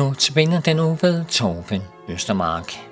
Nu tilbage den uge ved Torben Østermark.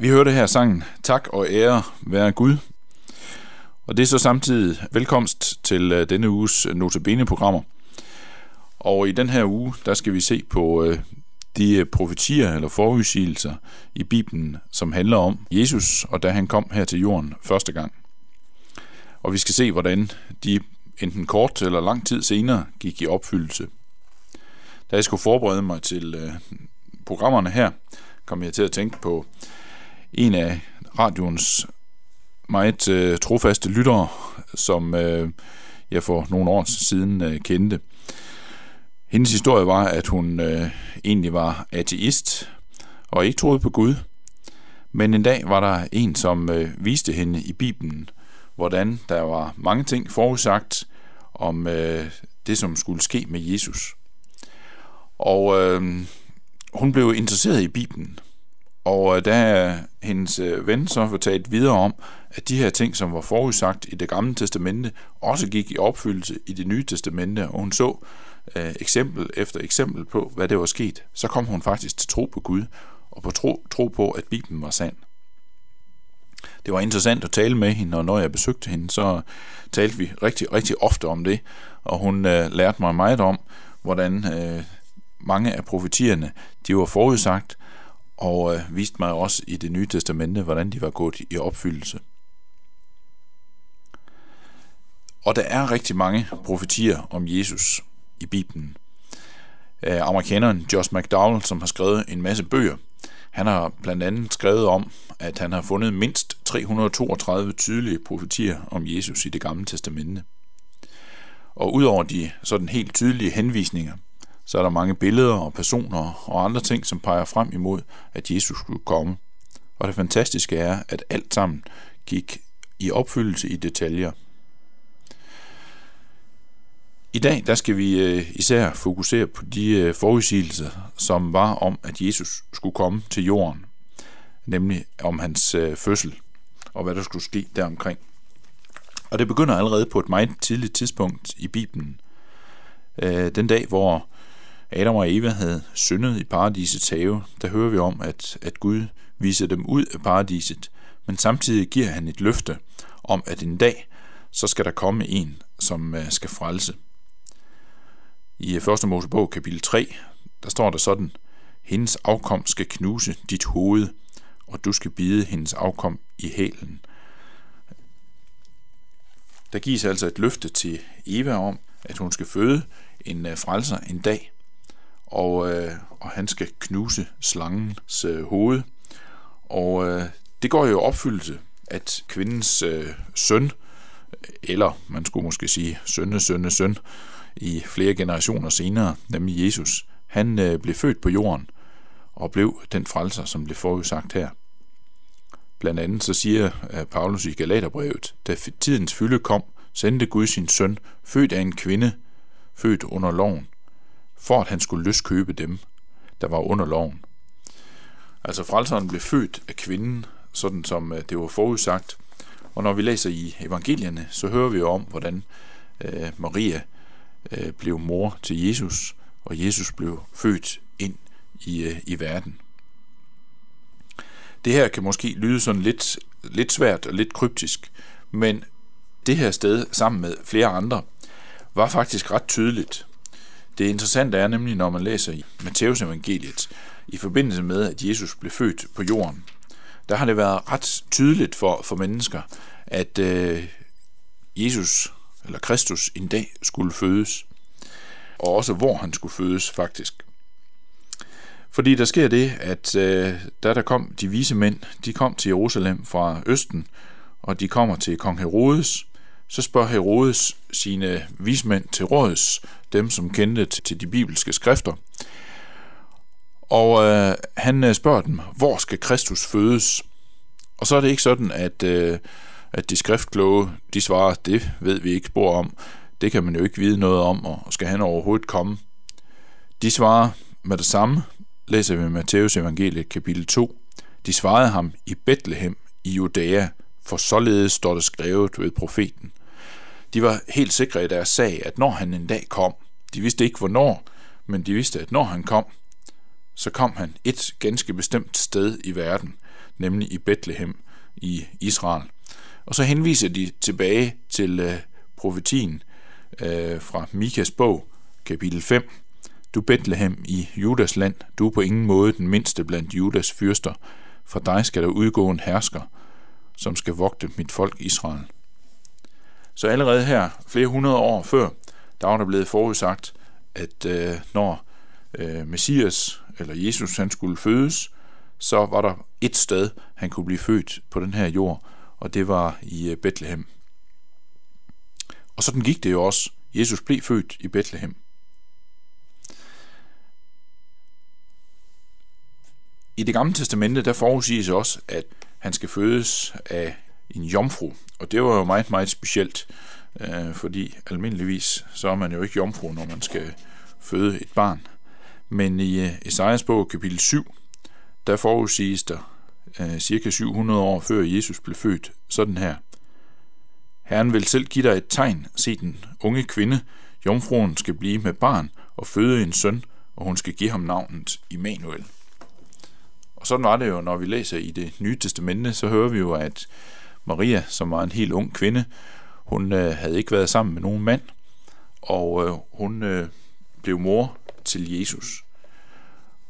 Vi hørte her sangen Tak og ære være Gud. Og det er så samtidig velkomst til øh, denne uges Notabene-programmer. Og i den her uge, der skal vi se på øh, de øh, profetier eller forudsigelser i Bibelen, som handler om Jesus, og da han kom her til jorden første gang. Og vi skal se, hvordan de enten kort eller lang tid senere gik i opfyldelse. Da jeg skulle forberede mig til programmerne her, kom jeg til at tænke på en af radioens meget øh, trofaste lyttere, som øh, jeg for nogle år siden øh, kendte. Hendes historie var, at hun øh, egentlig var ateist og ikke troede på Gud. Men en dag var der en, som øh, viste hende i Bibelen, hvordan der var mange ting forudsagt om øh, det, som skulle ske med Jesus. Og øh, hun blev interesseret i Bibelen, og øh, der er hendes øh, ven så fortalt videre om, at de her ting, som var forudsagt i det gamle testamente, også gik i opfyldelse i det nye testamente, og hun så øh, eksempel efter eksempel på, hvad det var sket. Så kom hun faktisk til tro på Gud, og på tro, tro på, at Bibelen var sand. Det var interessant at tale med hende, og når jeg besøgte hende, så talte vi rigtig, rigtig ofte om det, og hun øh, lærte mig meget om, hvordan øh, mange af profetierne, de var forudsagt, og øh, viste mig også i det nye testamente, hvordan de var gået i opfyldelse. Og der er rigtig mange profetier om Jesus i Bibelen. Øh, amerikaneren Josh McDowell, som har skrevet en masse bøger, han har blandt andet skrevet om, at han har fundet mindst 332 tydelige profetier om Jesus i det gamle testamente. Og udover de sådan helt tydelige henvisninger, så er der mange billeder og personer og andre ting, som peger frem imod, at Jesus skulle komme. Og det fantastiske er, at alt sammen gik i opfyldelse i detaljer. I dag der skal vi øh, især fokusere på de øh, forudsigelser, som var om, at Jesus skulle komme til jorden, nemlig om hans øh, fødsel og hvad der skulle ske deromkring. Og det begynder allerede på et meget tidligt tidspunkt i Bibelen. Den dag, hvor Adam og Eva havde syndet i paradisets have, der hører vi om, at, at Gud viser dem ud af paradiset, men samtidig giver han et løfte om, at en dag, så skal der komme en, som øh, skal frelse. I øh, 1. Mosebog kapitel 3, der står der sådan, hendes afkom skal knuse dit hoved, og du skal bide hendes afkom i hælen. Der gives altså et løfte til Eva om, at hun skal føde en øh, frelser en dag, og, øh, og han skal knuse slangens øh, hoved. Og øh, det går jo opfyldelse, at kvindens øh, søn, eller man skulle måske sige sønne, sønne, søn, i flere generationer senere, nemlig Jesus, han øh, blev født på jorden og blev den frelser, som blev forudsagt her. Blandt andet så siger øh, Paulus i Galaterbrevet, da tidens fylde kom, sendte Gud sin søn, født af en kvinde, født under loven, for at han skulle løskøbe dem, der var under loven. Altså frelseren blev født af kvinden, sådan som øh, det var forudsagt. Og når vi læser i evangelierne, så hører vi jo om, hvordan øh, Maria øh, blev mor til Jesus, og Jesus blev født ind i, øh, i verden. Det her kan måske lyde sådan lidt, lidt svært og lidt kryptisk, men det her sted, sammen med flere andre, var faktisk ret tydeligt. Det interessante er nemlig, når man læser i Matteus evangeliet, i forbindelse med, at Jesus blev født på jorden, der har det været ret tydeligt for, for mennesker, at øh, Jesus eller Kristus en dag skulle fødes, og også hvor han skulle fødes faktisk. Fordi der sker det, at øh, da der kom de vise mænd, de kom til Jerusalem fra Østen, og de kommer til kong Herodes, så spørger Herodes sine vismænd til råds, dem som kendte til de bibelske skrifter. Og øh, han øh, spørger dem, hvor skal Kristus fødes? Og så er det ikke sådan, at øh, at de skriftkloge, de svarer, det ved vi ikke spor om, det kan man jo ikke vide noget om, og skal han overhovedet komme? De svarer med det samme, læser vi Matteus evangeliet kapitel 2. De svarede ham i Bethlehem i Judæa, for således står der skrevet ved profeten. De var helt sikre i deres sag, at når han en dag kom, de vidste ikke hvornår, men de vidste, at når han kom, så kom han et ganske bestemt sted i verden, nemlig i Bethlehem i Israel. Og så henviser de tilbage til øh, profetien øh, fra Mikas bog, kapitel 5. Du Bethlehem i Judas land, du er på ingen måde den mindste blandt Judas fyrster. For dig skal der udgå en hersker, som skal vogte mit folk Israel. Så allerede her, flere hundrede år før, der var der blevet forudsagt, at øh, når øh, Messias eller Jesus han skulle fødes, så var der et sted, han kunne blive født på den her jord, og det var i øh, Bethlehem. Og sådan gik det jo også. Jesus blev født i Bethlehem. I det gamle testamente, der forudsiges også, at han skal fødes af en jomfru. Og det var jo meget, meget specielt, øh, fordi almindeligvis så er man jo ikke jomfru, når man skal føde et barn. Men i øh, Esajas bog kapitel 7, der forudsiges der øh, cirka 700 år før Jesus blev født, sådan her. Herren vil selv give dig et tegn, se den unge kvinde, jomfruen skal blive med barn og føde en søn, og hun skal give ham navnet Immanuel. Og sådan var det jo, når vi læser i det nye testamente, så hører vi jo, at Maria, som var en helt ung kvinde, hun øh, havde ikke været sammen med nogen mand, og øh, hun øh, blev mor til Jesus.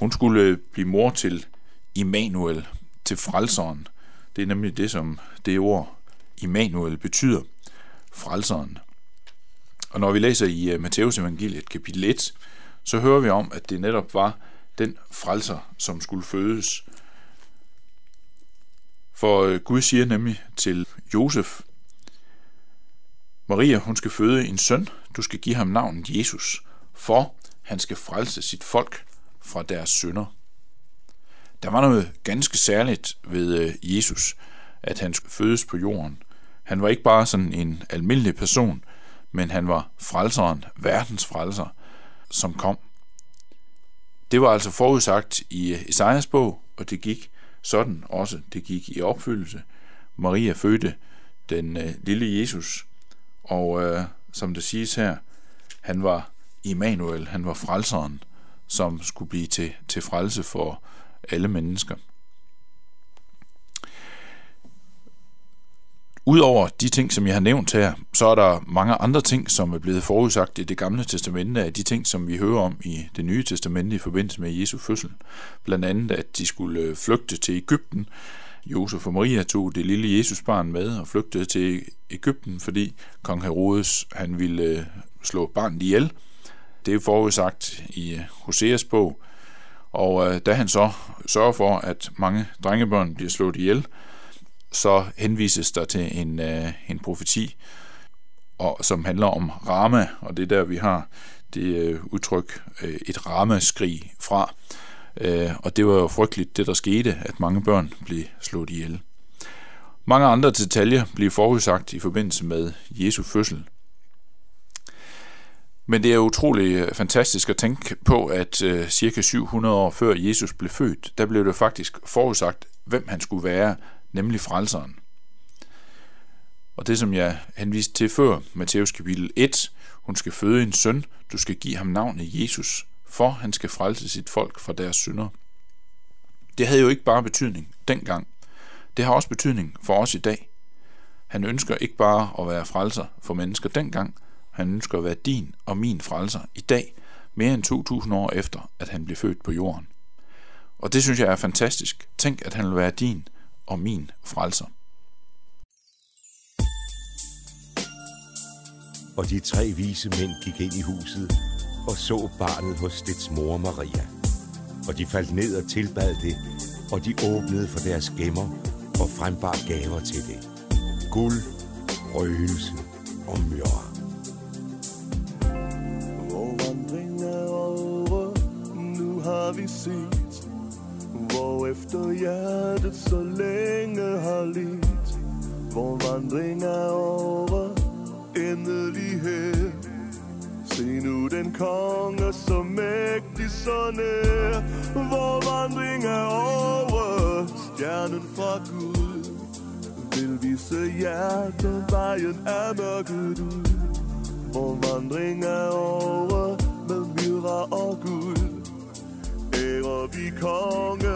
Hun skulle øh, blive mor til Immanuel, til frelseren. Det er nemlig det, som det ord Immanuel betyder, frelseren. Og når vi læser i øh, Matteus evangeliet kapitel 1, så hører vi om, at det netop var den frelser, som skulle fødes. For øh, Gud siger nemlig til Josef, Maria, hun skal føde en søn, du skal give ham navnet Jesus, for han skal frelse sit folk fra deres synder. Der var noget ganske særligt ved øh, Jesus, at han skulle fødes på jorden. Han var ikke bare sådan en almindelig person, men han var frelseren, verdens frelser, som kom. Det var altså forudsagt i øh, Esajas bog, og det gik sådan også. Det gik i opfyldelse. Maria fødte den øh, lille Jesus, og øh, som det siges her, han var Immanuel, han var frelseren, som skulle blive til, til frelse for alle mennesker. Udover de ting, som jeg har nævnt her, så er der mange andre ting, som er blevet forudsagt i det gamle testamente, af de ting, som vi hører om i det nye testamente i forbindelse med Jesu fødsel. Blandt andet, at de skulle øh, flygte til Ægypten. Josef og Maria tog det lille Jesusbarn med og flygtede til Ægypten, fordi kong Herodes han ville øh, slå barnet ihjel. Det er forudsagt i øh, Hoseas bog, og da han så sørger for, at mange drengebørn bliver slået ihjel, så henvises der til en, øh, en profeti, og, som handler om Rama, og det er der, vi har det øh, udtryk, øh, et ramaskrig fra. Øh, og det var jo frygteligt, det der skete, at mange børn blev slået ihjel. Mange andre detaljer bliver forudsagt i forbindelse med Jesu fødsel. Men det er utrolig øh, fantastisk at tænke på, at øh, cirka 700 år før Jesus blev født, der blev det faktisk forudsagt, hvem han skulle være, nemlig frelseren. Og det, som jeg henviste til før, Matthæus kapitel 1, hun skal føde en søn, du skal give ham navnet Jesus, for han skal frelse sit folk fra deres synder. Det havde jo ikke bare betydning dengang. Det har også betydning for os i dag. Han ønsker ikke bare at være frelser for mennesker dengang, han ønsker at være din og min frelser i dag, mere end 2000 år efter, at han blev født på jorden. Og det synes jeg er fantastisk. Tænk, at han vil være din og min frelser. Og de tre vise mænd gik ind i huset og så barnet hos dets mor Maria. Og de faldt ned og tilbad det, og de åbnede for deres gemmer og frembar gaver til det. Guld, røgelse og myrre. har vi set Hvor efter hjertet så længe har lidt. Hvor vandring er over endelig her Se nu den konge så mægtig så nær. Hvor vandring er over stjernen fra Gud. Vil vise hjertet vejen er mørket ud. Hvor vandring er over med myra og guld. Ære vi konge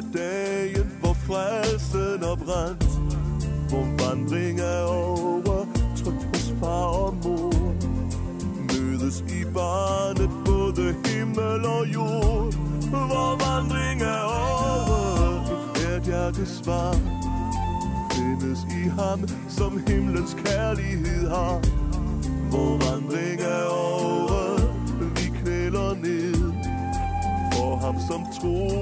er dagen, hvor frelsen er brændt, hvor vandring er over, trygt hos far og mor. Mødes i barnet både himmel og jord, hvor vandring er over, hvert hjerte svar. Findes i ham, som himlens kærlighed har, hvor vandring er over, vi knæler ned for ham, som tror